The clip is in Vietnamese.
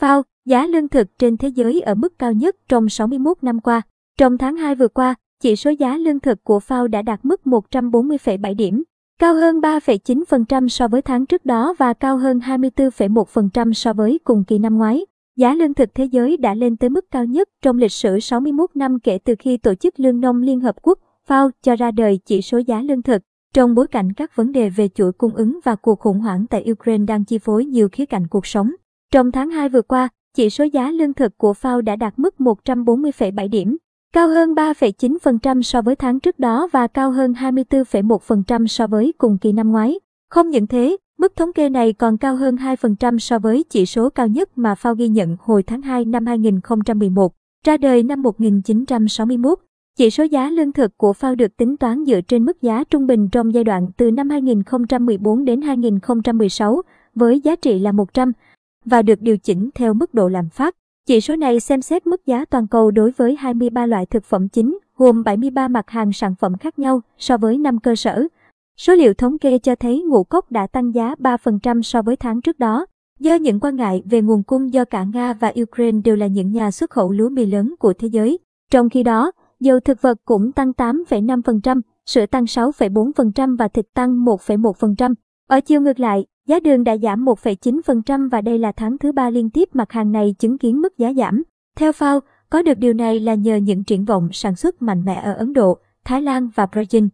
FAO, giá lương thực trên thế giới ở mức cao nhất trong 61 năm qua. Trong tháng 2 vừa qua, chỉ số giá lương thực của FAO đã đạt mức 140,7 điểm, cao hơn 3,9% so với tháng trước đó và cao hơn 24,1% so với cùng kỳ năm ngoái. Giá lương thực thế giới đã lên tới mức cao nhất trong lịch sử 61 năm kể từ khi Tổ chức Lương nông Liên Hợp Quốc FAO cho ra đời chỉ số giá lương thực. Trong bối cảnh các vấn đề về chuỗi cung ứng và cuộc khủng hoảng tại Ukraine đang chi phối nhiều khía cạnh cuộc sống. Trong tháng 2 vừa qua, chỉ số giá lương thực của FAO đã đạt mức 140,7 điểm, cao hơn 3,9% so với tháng trước đó và cao hơn 24,1% so với cùng kỳ năm ngoái. Không những thế, mức thống kê này còn cao hơn 2% so với chỉ số cao nhất mà FAO ghi nhận hồi tháng 2 năm 2011, ra đời năm 1961. Chỉ số giá lương thực của FAO được tính toán dựa trên mức giá trung bình trong giai đoạn từ năm 2014 đến 2016 với giá trị là 100 và được điều chỉnh theo mức độ lạm phát. Chỉ số này xem xét mức giá toàn cầu đối với 23 loại thực phẩm chính, gồm 73 mặt hàng sản phẩm khác nhau so với năm cơ sở. Số liệu thống kê cho thấy ngũ cốc đã tăng giá 3% so với tháng trước đó, do những quan ngại về nguồn cung do cả Nga và Ukraine đều là những nhà xuất khẩu lúa mì lớn của thế giới. Trong khi đó, dầu thực vật cũng tăng 8,5%, sữa tăng 6,4% và thịt tăng 1,1%. Ở chiều ngược lại, giá đường đã giảm 1,9% và đây là tháng thứ ba liên tiếp mặt hàng này chứng kiến mức giá giảm. Theo FAO, có được điều này là nhờ những triển vọng sản xuất mạnh mẽ ở Ấn Độ, Thái Lan và Brazil.